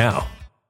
now.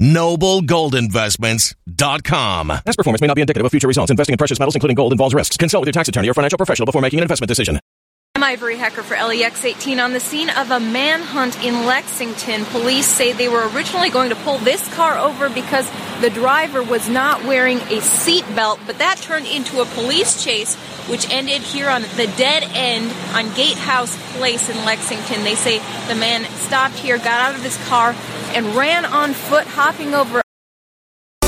Noblegoldinvestments.com. Past performance may not be indicative of future results. Investing in precious metals, including gold, involves risks. Consult with your tax attorney or financial professional before making an investment decision. I'm Ivory Hecker for LEX 18 on the scene of a manhunt in Lexington. Police say they were originally going to pull this car over because the driver was not wearing a seatbelt, but that turned into a police chase, which ended here on the dead end on Gatehouse Place in Lexington. They say the man stopped here, got out of his car, and ran on foot, hopping over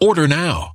Order now.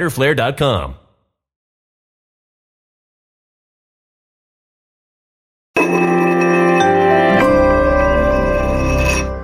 riderflare.com.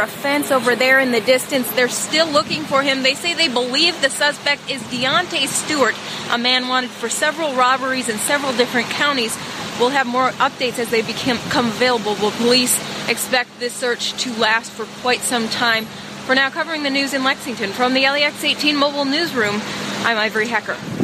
A fence over there in the distance. They're still looking for him. They say they believe the suspect is Deontay Stewart, a man wanted for several robberies in several different counties. We'll have more updates as they become, available. Will police expect this search to last for quite some time? For now, covering the news in Lexington from the LEX 18 mobile newsroom, I'm Ivory Hecker.